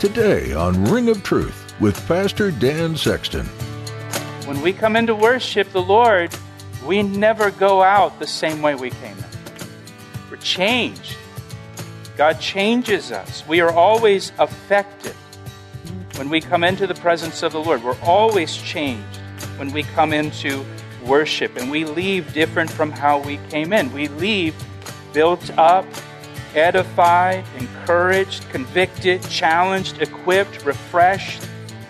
Today on Ring of Truth with Pastor Dan Sexton. When we come into worship the Lord, we never go out the same way we came in. We're changed. God changes us. We are always affected when we come into the presence of the Lord. We're always changed when we come into worship, and we leave different from how we came in. We leave built up, edified, encouraged, convicted, challenged, equipped, refreshed,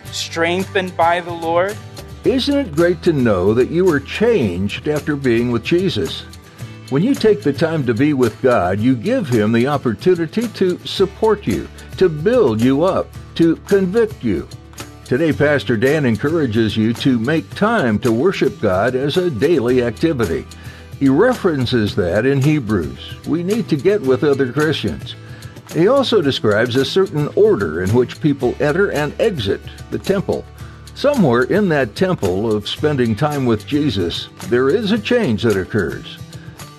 strengthened by the Lord. Isn't it great to know that you were changed after being with Jesus? When you take the time to be with God, you give Him the opportunity to support you, to build you up, to convict you. Today, Pastor Dan encourages you to make time to worship God as a daily activity. He references that in Hebrews. We need to get with other Christians. He also describes a certain order in which people enter and exit the temple. Somewhere in that temple of spending time with Jesus, there is a change that occurs.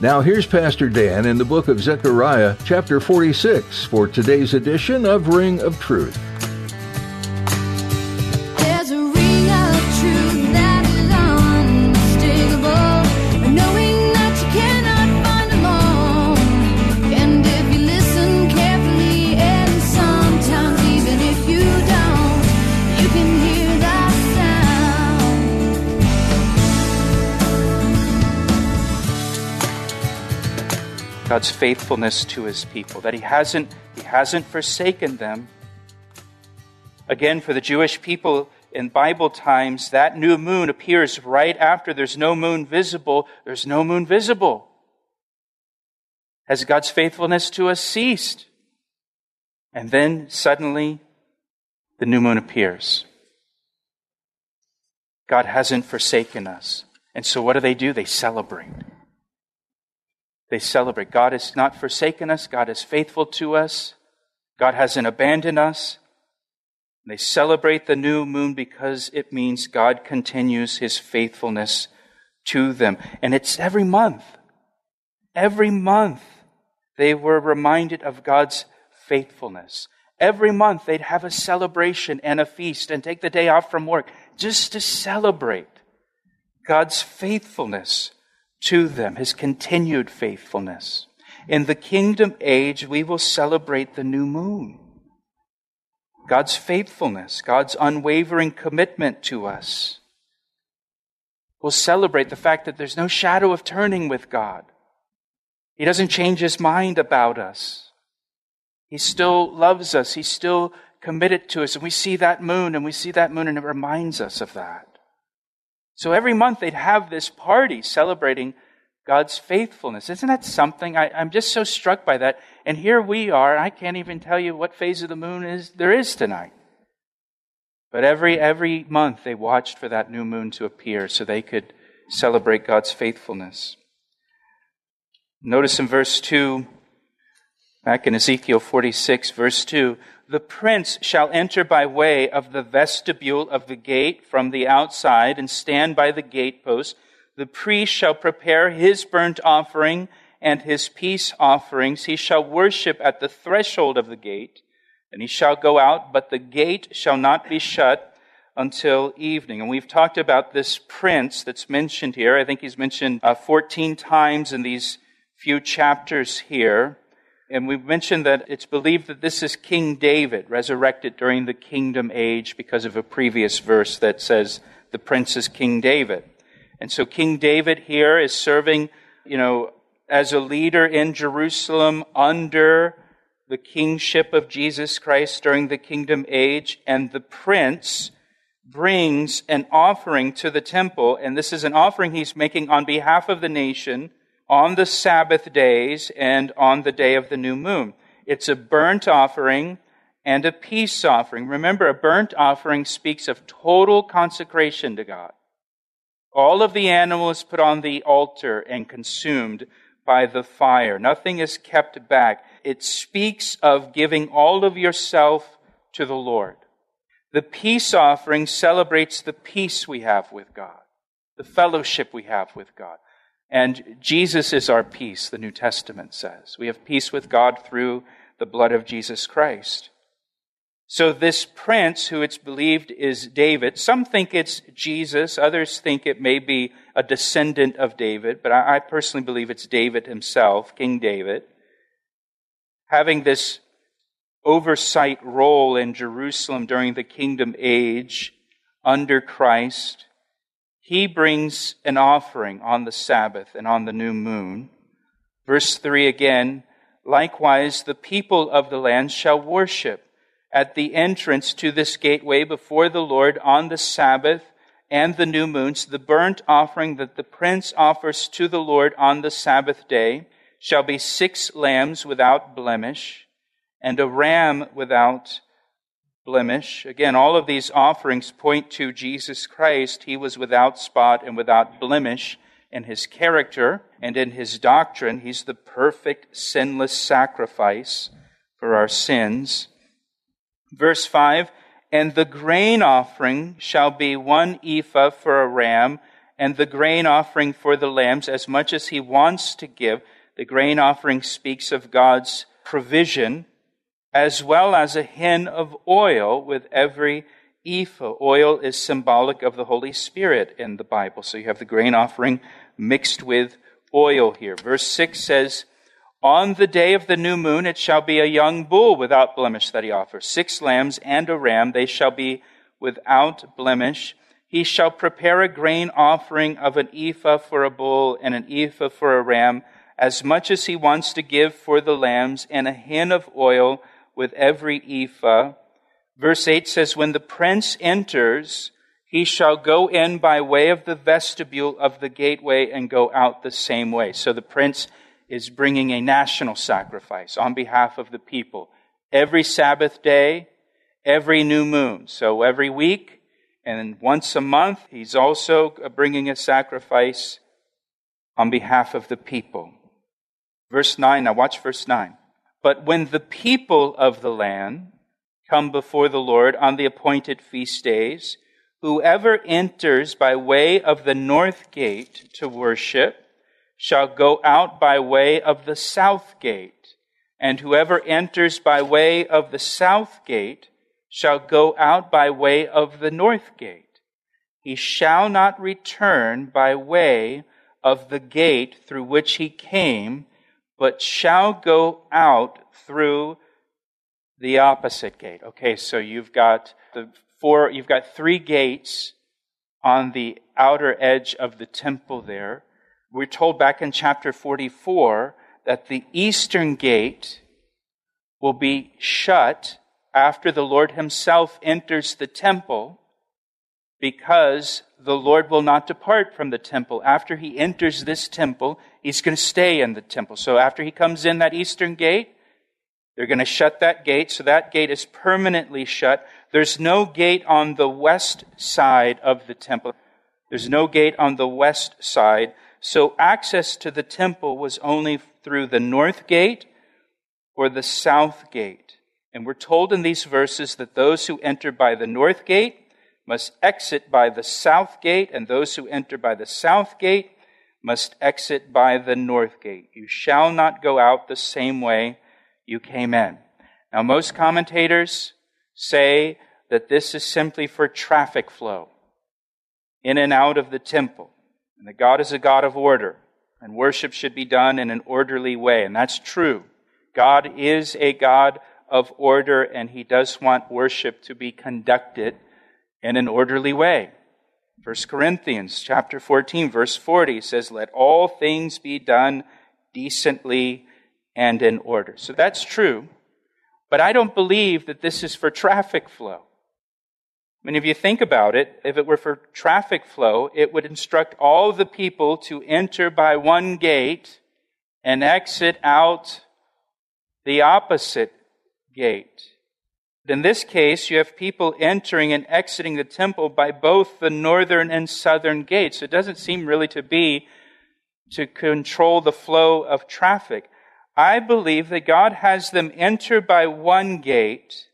Now, here's Pastor Dan in the book of Zechariah, chapter 46, for today's edition of Ring of Truth. God's faithfulness to his people, that he hasn't, he hasn't forsaken them. Again, for the Jewish people in Bible times, that new moon appears right after there's no moon visible. There's no moon visible. Has God's faithfulness to us ceased? And then suddenly, the new moon appears. God hasn't forsaken us. And so what do they do? They celebrate. They celebrate. God has not forsaken us. God is faithful to us. God hasn't abandoned us. They celebrate the new moon because it means God continues his faithfulness to them. And it's every month. Every month they were reminded of God's faithfulness. Every month they'd have a celebration and a feast and take the day off from work just to celebrate God's faithfulness to them, his continued faithfulness. In the kingdom age, we will celebrate the new moon. God's faithfulness, God's unwavering commitment to us. We'll celebrate the fact that there's no shadow of turning with God. He doesn't change his mind about us. He still loves us. He's still committed to us. And we see that moon and we see that moon and it reminds us of that. So every month they'd have this party celebrating God's faithfulness. Isn't that something? I, am just so struck by that. And here we are. I can't even tell you what phase of the moon is there is tonight. But every every month they watched for that new moon to appear so they could celebrate God's faithfulness. Notice in verse 2, back in Ezekiel 46, verse 2, the prince shall enter by way of the vestibule of the gate from the outside and stand by the gatepost. The priest shall prepare his burnt offering and his peace offerings. He shall worship at the threshold of the gate, and he shall go out, but the gate shall not be shut until evening. And we've talked about this prince that's mentioned here. I think he's mentioned uh, 14 times in these few chapters here. And we've mentioned that it's believed that this is King David, resurrected during the kingdom age because of a previous verse that says the prince is King David. And so King David here is serving, you know, as a leader in Jerusalem under the kingship of Jesus Christ during the kingdom age. And the prince brings an offering to the temple. And this is an offering he's making on behalf of the nation on the Sabbath days and on the day of the new moon. It's a burnt offering and a peace offering. Remember, a burnt offering speaks of total consecration to God. All of the animals put on the altar and consumed by the fire. Nothing is kept back. It speaks of giving all of yourself to the Lord. The peace offering celebrates the peace we have with God, the fellowship we have with God. And Jesus is our peace, the New Testament says. We have peace with God through the blood of Jesus Christ. So, this prince, who it's believed is David, some think it's Jesus, others think it may be a descendant of David, but I, personally believe it's David himself, King David, having this oversight role in Jerusalem during the kingdom age under Christ. He brings an offering on the Sabbath and on the new moon. Verse 3 again, likewise the people of the land shall worship at the entrance to this gateway before the Lord on the Sabbath and the new moons, the burnt offering that the prince offers to the Lord on the Sabbath day shall be six lambs without blemish and a ram without blemish. Again, all of these offerings point to Jesus Christ. He was without spot and without blemish in his character and in his doctrine. He's the perfect, sinless sacrifice for our sins. Verse 5 And the grain offering shall be one ephah for a ram, and the grain offering for the lambs, as much as he wants to give. The grain offering speaks of God's provision, as well as a hin of oil with every ephah. Oil is symbolic of the Holy Spirit in the Bible. So you have the grain offering mixed with oil here. Verse 6 says, on the day of the new moon, it shall be a young bull without blemish that he offers. Six lambs and a ram, they shall be without blemish. He shall prepare a grain offering of an ephah for a bull and an ephah for a ram, as much as he wants to give for the lambs, and a hin of oil with every ephah. Verse 8 says, When the prince enters, he shall go in by way of the vestibule of the gateway and go out the same way. So the prince is bringing a national sacrifice on behalf of the people every Sabbath day, every new moon. So every week and once a month, he's also bringing a sacrifice on behalf of the people. Verse 9, now watch verse 9. But when the people of the land come before the Lord on the appointed feast days, whoever enters by way of the north gate to worship shall go out by way of the south gate, and whoever enters by way of the south gate shall go out by way of the north gate. He shall not return by way of the gate through which he came, but shall go out through the opposite gate. Okay, so you've got the four, you've got three gates on the outer edge of the temple there. We're told back in chapter 44 that the eastern gate will be shut after the Lord himself enters the temple because the Lord will not depart from the temple. After he enters this temple, he's going to stay in the temple. So after he comes in that eastern gate, they're going to shut that gate. So that gate is permanently shut. There's no gate on the west side of the temple. There's no gate on the west side. So access to the temple was only through the north gate or the south gate. And we're told in these verses that those who enter by the north gate must exit by the south gate, and those who enter by the south gate must exit by the north gate. You shall not go out the same way you came in. Now, most commentators say that this is simply for traffic flow in and out of the temple and that God is a God of order, and worship should be done in an orderly way. And that's true. God is a God of order, and He does want worship to be conducted in an orderly way. 1 Corinthians chapter 14, verse 40 says, Let all things be done decently and in order. So that's true. But I don't believe that this is for traffic flow. I mean, if you think about it, if it were for traffic flow, it would instruct all the people to enter by one gate and exit out the opposite gate. In this case, you have people entering and exiting the temple by both the northern and southern gates. It doesn't seem really to be to control the flow of traffic. I believe that God has them enter by one gate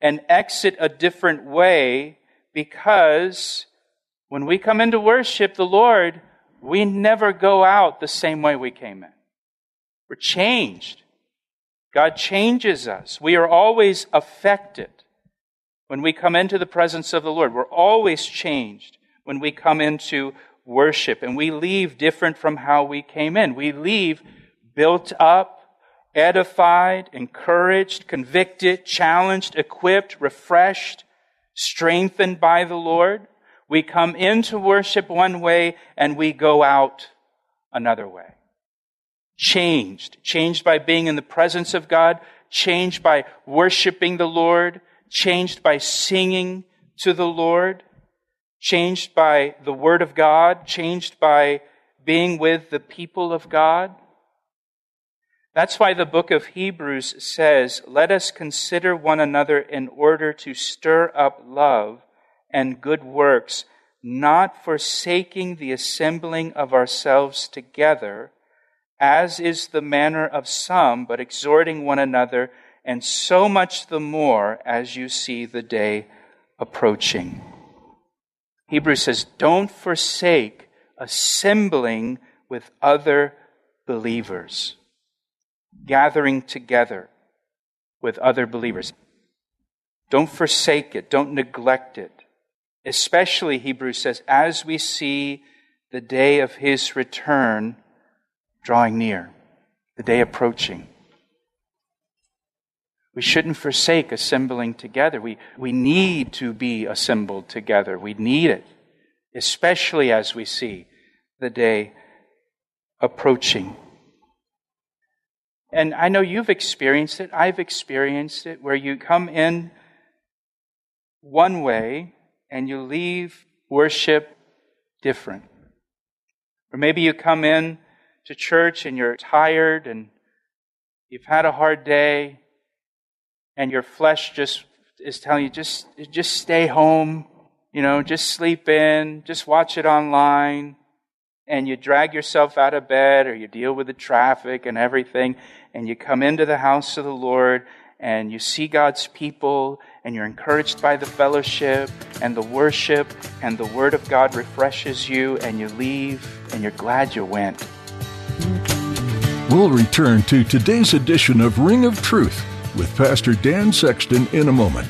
and exit a different way because when we come into worship the Lord, we never go out the same way we came in. We're changed. God changes us. We are always affected when we come into the presence of the Lord. We're always changed when we come into worship and we leave different from how we came in. We leave built up, edified, encouraged, convicted, challenged, equipped, refreshed, strengthened by the Lord. We come into worship one way and we go out another way changed. Changed by being in the presence of God, changed by worshiping the Lord, changed by singing to the Lord, changed by the Word of God, changed by being with the people of God. That's why the book of Hebrews says, Let us consider one another in order to stir up love and good works, not forsaking the assembling of ourselves together as is the manner of some, but exhorting one another, and so much the more as you see the day approaching. Hebrews says, Don't forsake assembling with other believers, gathering together with other believers. Don't forsake it, don't neglect it. Especially, Hebrews says, as we see the day of his return drawing near, the day approaching. We shouldn't forsake assembling together. We, we need to be assembled together. We need it, especially as we see the day approaching. And I know you've experienced it. I've experienced it where you come in one way and you leave worship different. Or maybe you come in to church and you're tired and you've had a hard day and your flesh just is telling you just just stay home, you know, just sleep in, just watch it online and you drag yourself out of bed or you deal with the traffic and everything and you come into the house of the Lord and you see God's people and you're encouraged by the fellowship and the worship and the word of God refreshes you and you leave and you're glad you went. We'll return to today's edition of Ring of Truth with Pastor Dan Sexton in a moment.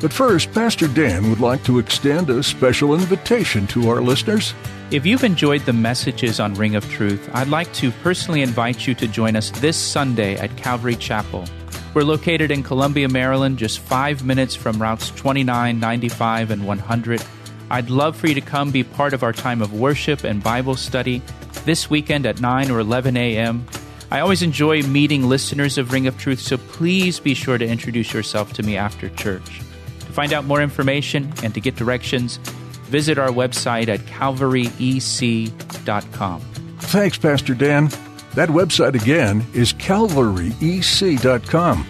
But first, Pastor Dan would like to extend a special invitation to our listeners. If you've enjoyed the messages on Ring of Truth, I'd like to personally invite you to join us this Sunday at Calvary Chapel. We're located in Columbia, Maryland, just five minutes from routes 29, 95, and 100. I'd love for you to come be part of our time of worship and Bible study this weekend at 9 or 11 a.m. I always enjoy meeting listeners of Ring of Truth, so please be sure to introduce yourself to me after church. To find out more information and to get directions, visit our website at calvaryec.com. Thanks, Pastor Dan. That website again is calvaryec.com.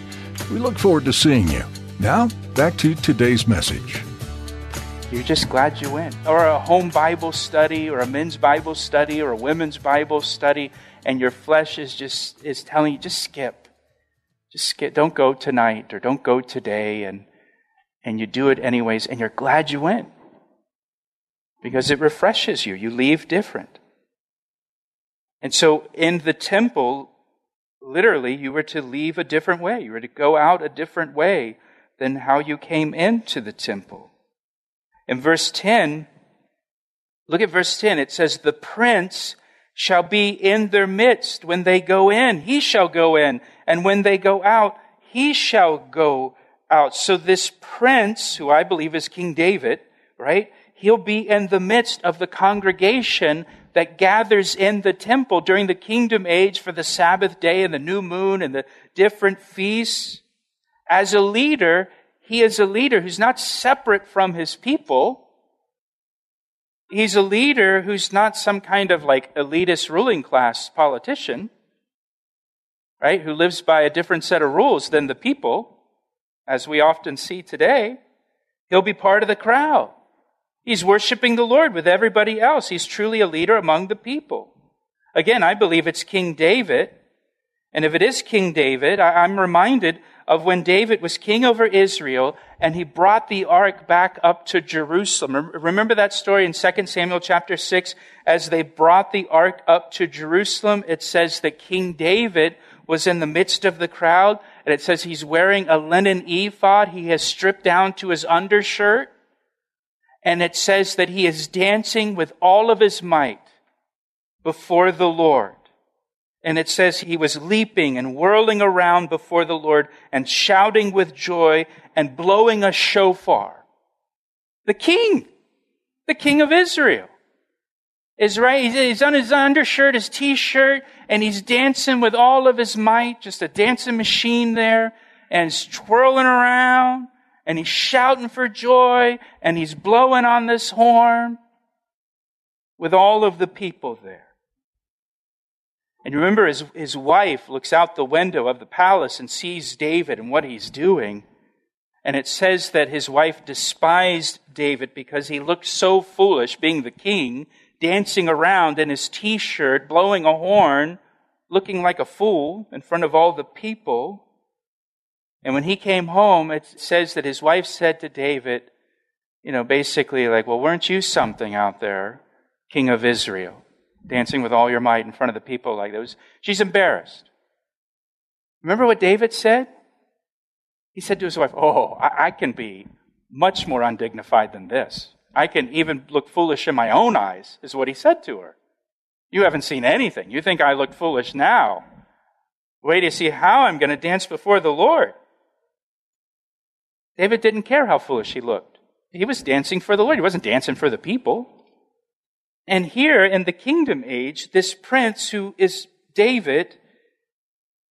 We look forward to seeing you. Now, back to today's message. You're just glad you went. Or a home Bible study, or a men's Bible study, or a women's Bible study and your flesh is just is telling you just skip. Just skip. Don't go tonight or don't go today and and you do it anyways and you're glad you went. Because it refreshes you. You leave different. And so in the temple, literally, you were to leave a different way. You were to go out a different way than how you came into the temple. In verse 10, look at verse 10. It says, The prince shall be in their midst. When they go in, he shall go in. And when they go out, he shall go out. So this prince, who I believe is King David, right? He'll be in the midst of the congregation that gathers in the temple during the kingdom age for the Sabbath day and the new moon and the different feasts. As a leader, he is a leader who's not separate from his people, he's a leader who's not some kind of like elitist ruling class politician, right? Who lives by a different set of rules than the people. as we often see today. He'll be part of the crowd. He's worshiping the Lord with everybody else. He's truly a leader among the people. Again, I believe it's King David. And if it is King David, I'm reminded of when David was king over Israel and he brought the ark back up to Jerusalem. Remember that story in 2 Samuel chapter 6? As they brought the ark up to Jerusalem, it says that King David was in the midst of the crowd and it says he's wearing a linen ephod. He has stripped down to his undershirt and it says that he is dancing with all of his might before the Lord. And it says he was leaping and whirling around before the Lord and shouting with joy and blowing a shofar. The king, the king of Israel, is right. He's on his undershirt, his t-shirt, and he's dancing with all of his might, just a dancing machine there, and he's twirling around, and he's shouting for joy, and he's blowing on this horn with all of the people there. And remember, his, his wife looks out the window of the palace and sees David and what he's doing. And it says that his wife despised David because he looked so foolish, being the king, dancing around in his t shirt, blowing a horn, looking like a fool in front of all the people. And when he came home, it says that his wife said to David, you know, basically like, well, weren't you something out there, king of Israel? Dancing with all your might in front of the people like those. She's embarrassed. Remember what David said? He said to his wife, Oh, I, I can be much more undignified than this. I can even look foolish in my own eyes, is what he said to her. You haven't seen anything. You think I look foolish now. Wait to see how I'm going to dance before the Lord. David didn't care how foolish he looked. He was dancing for the Lord. He wasn't dancing for the people. And here in the kingdom age, this prince who is David,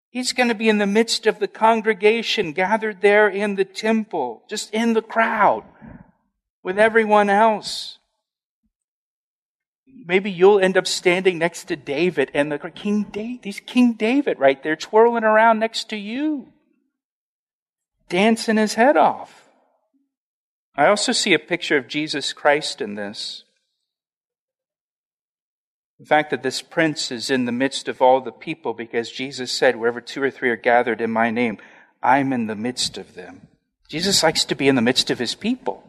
he's going to be in the midst of the congregation gathered there in the temple, just in the crowd with everyone else. Maybe you'll end up standing next to David and the King David, he's King David right there twirling around next to you, dancing his head off. I also see a picture of Jesus Christ in this. The fact that this prince is in the midst of all the people because Jesus said, wherever two or three are gathered in my name, I'm in the midst of them. Jesus likes to be in the midst of his people.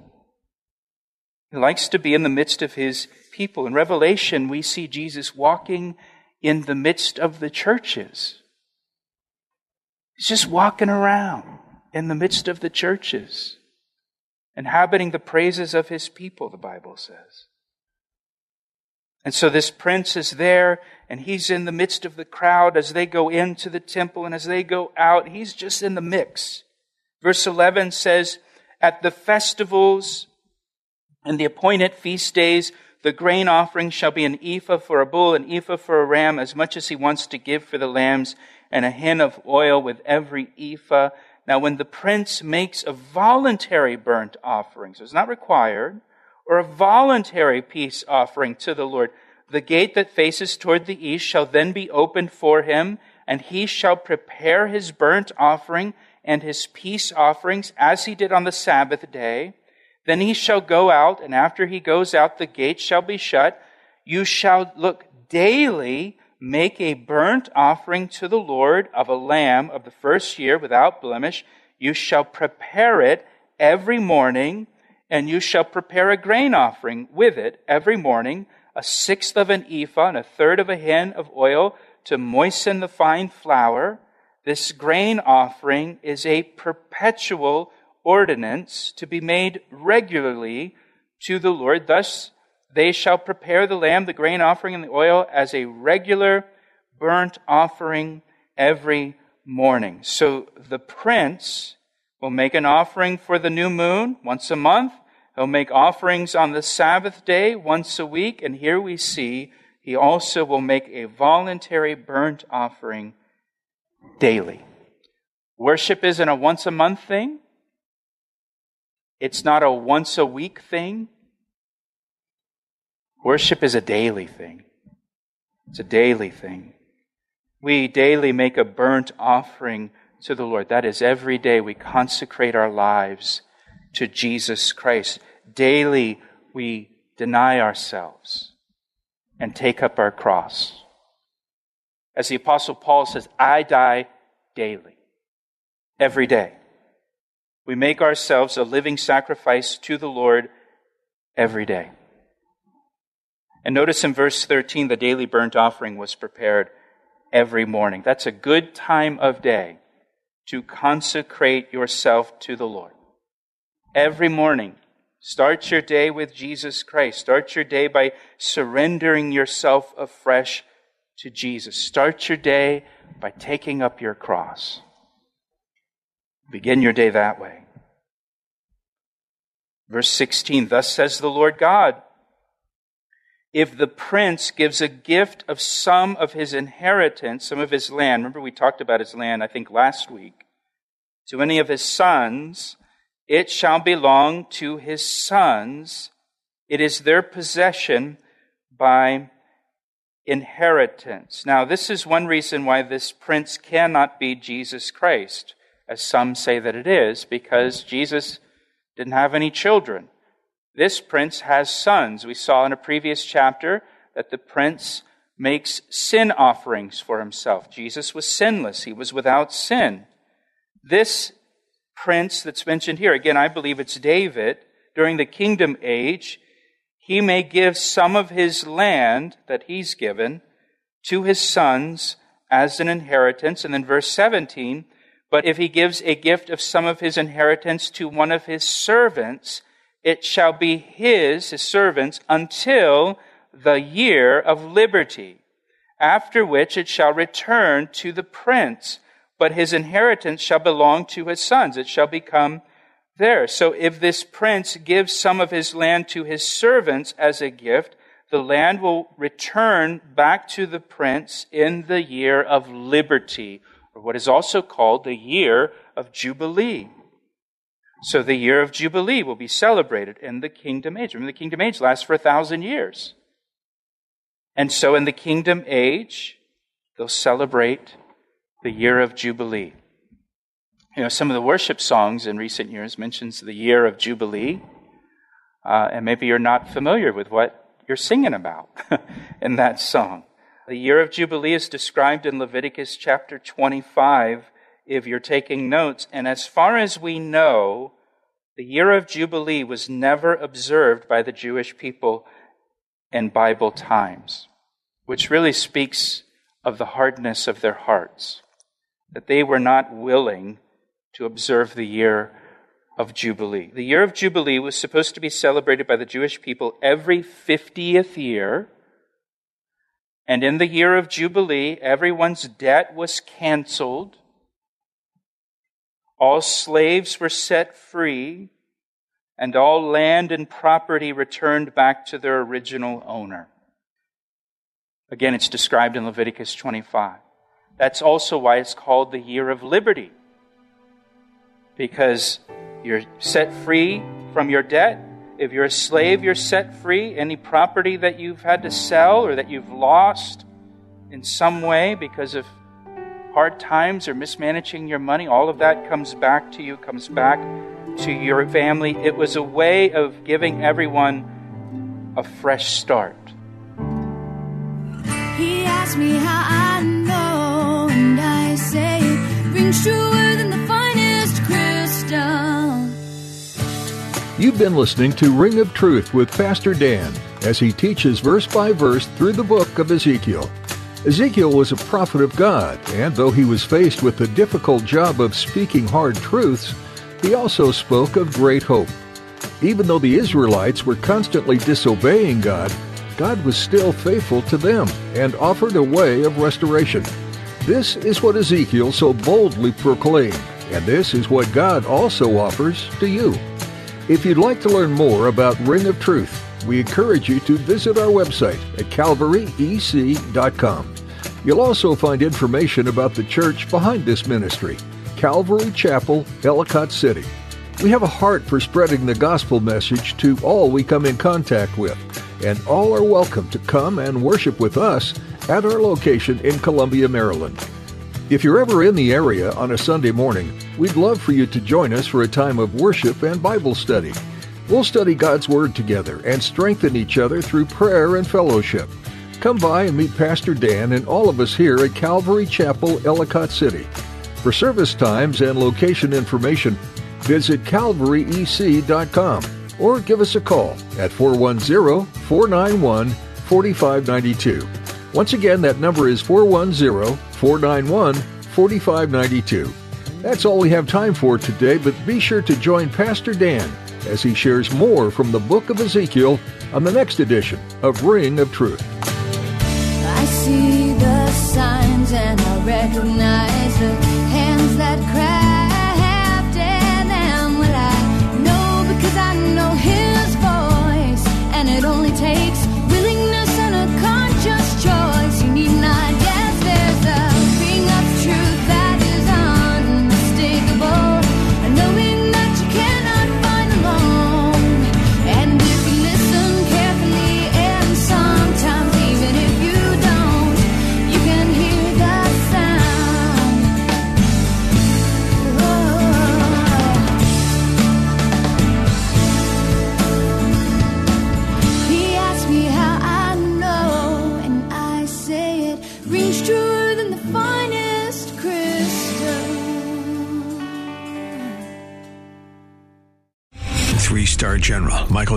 He likes to be in the midst of his people. In Revelation, we see Jesus walking in the midst of the churches. He's just walking around in the midst of the churches, inhabiting the praises of his people, the Bible says. And so this prince is there and he's in the midst of the crowd as they go into the temple and as they go out. He's just in the mix. Verse 11 says, At the festivals and the appointed feast days, the grain offering shall be an ephah for a bull, an ephah for a ram, as much as he wants to give for the lambs, and a hin of oil with every ephah. Now, when the prince makes a voluntary burnt offering, so it's not required, or a voluntary peace offering to the Lord. The gate that faces toward the east shall then be opened for him, and he shall prepare his burnt offering and his peace offerings as he did on the Sabbath day. Then he shall go out, and after he goes out, the gate shall be shut. You shall look daily make a burnt offering to the Lord of a lamb of the first year without blemish. You shall prepare it every morning and you shall prepare a grain offering with it every morning, a sixth of an ephah and a third of a hin of oil to moisten the fine flour. This grain offering is a perpetual ordinance to be made regularly to the Lord. Thus they shall prepare the lamb, the grain offering, and the oil as a regular burnt offering every morning. So the prince will make an offering for the new moon once a month. He'll make offerings on the Sabbath day once a week, and here we see he also will make a voluntary burnt offering daily. Worship isn't a once a month thing. It's not a once a week thing. Worship is a daily thing. It's a daily thing. We daily make a burnt offering to the Lord. That is, every day we consecrate our lives to Jesus Christ. Daily we deny ourselves and take up our cross. As the Apostle Paul says, I die daily, every day. We make ourselves a living sacrifice to the Lord every day. And notice in verse 13, the daily burnt offering was prepared every morning. That's a good time of day to consecrate yourself to the Lord. Every morning, start your day with Jesus Christ. Start your day by surrendering yourself afresh to Jesus. Start your day by taking up your cross. Begin your day that way. Verse 16 Thus says the Lord God if the prince gives a gift of some of his inheritance, some of his land, remember we talked about his land, I think, last week, to any of his sons, it shall belong to his sons. It is their possession by inheritance. Now, this is one reason why this prince cannot be Jesus Christ, as some say that it is, because Jesus didn't have any children. This prince has sons. We saw in a previous chapter that the prince makes sin offerings for himself. Jesus was sinless, he was without sin. This prince that's mentioned here, again, I believe it's David, during the kingdom age, he may give some of his land that he's given to his sons as an inheritance. And then verse 17, but if he gives a gift of some of his inheritance to one of his servants, it shall be his, his servants, until the year of liberty, after which it shall return to the prince, but his inheritance shall belong to his sons. It shall become theirs. So if this prince gives some of his land to his servants as a gift, the land will return back to the prince in the year of liberty, or what is also called the year of Jubilee. So the year of Jubilee will be celebrated in the kingdom age. Remember, the kingdom age lasts for a thousand years. And so in the kingdom age, they'll celebrate the year of Jubilee. You know, some of the worship songs in recent years mentions the year of Jubilee, uh, and maybe you're not familiar with what you're singing about in that song. The year of Jubilee is described in Leviticus chapter 25 if you're taking notes. And as far as we know, the year of Jubilee was never observed by the Jewish people in Bible times, which really speaks of the hardness of their hearts, that they were not willing to observe the year of Jubilee. The year of Jubilee was supposed to be celebrated by the Jewish people every 50th year. And in the year of Jubilee, everyone's debt was canceled all slaves were set free, and all land and property returned back to their original owner. Again, it's described in Leviticus 25. That's also why it's called the year of liberty, because you're set free from your debt. If you're a slave, you're set free. Any property that you've had to sell or that you've lost in some way because of hard times or mismanaging your money, all of that comes back to you, comes back to your family. It was a way of giving everyone a fresh start. He asked me how I truer than the finest crystal. You've been listening to Ring of Truth with Pastor Dan as he teaches verse by verse through the book of Ezekiel. Ezekiel was a prophet of God, and though he was faced with the difficult job of speaking hard truths, he also spoke of great hope. Even though the Israelites were constantly disobeying God, God was still faithful to them and offered a way of restoration. This is what Ezekiel so boldly proclaimed, and this is what God also offers to you. If you'd like to learn more about Ring of Truth, we encourage you to visit our website at calvaryec.com. You'll also find information about the church behind this ministry, Calvary Chapel, Ellicott City. We have a heart for spreading the gospel message to all we come in contact with, and all are welcome to come and worship with us at our location in Columbia, Maryland. If you're ever in the area on a Sunday morning, we'd love for you to join us for a time of worship and Bible study. We'll study God's Word together and strengthen each other through prayer and fellowship. Come by and meet Pastor Dan and all of us here at Calvary Chapel, Ellicott City. For service times and location information, visit calvaryec.com or give us a call at 410 491 4592. Once again, that number is 410 491 4592. That's all we have time for today, but be sure to join Pastor Dan as he shares more from the book of Ezekiel on the next edition of Ring of Truth. I see the signs and I recognize the hands that crafted them. Well, I know because I know his voice, and it only takes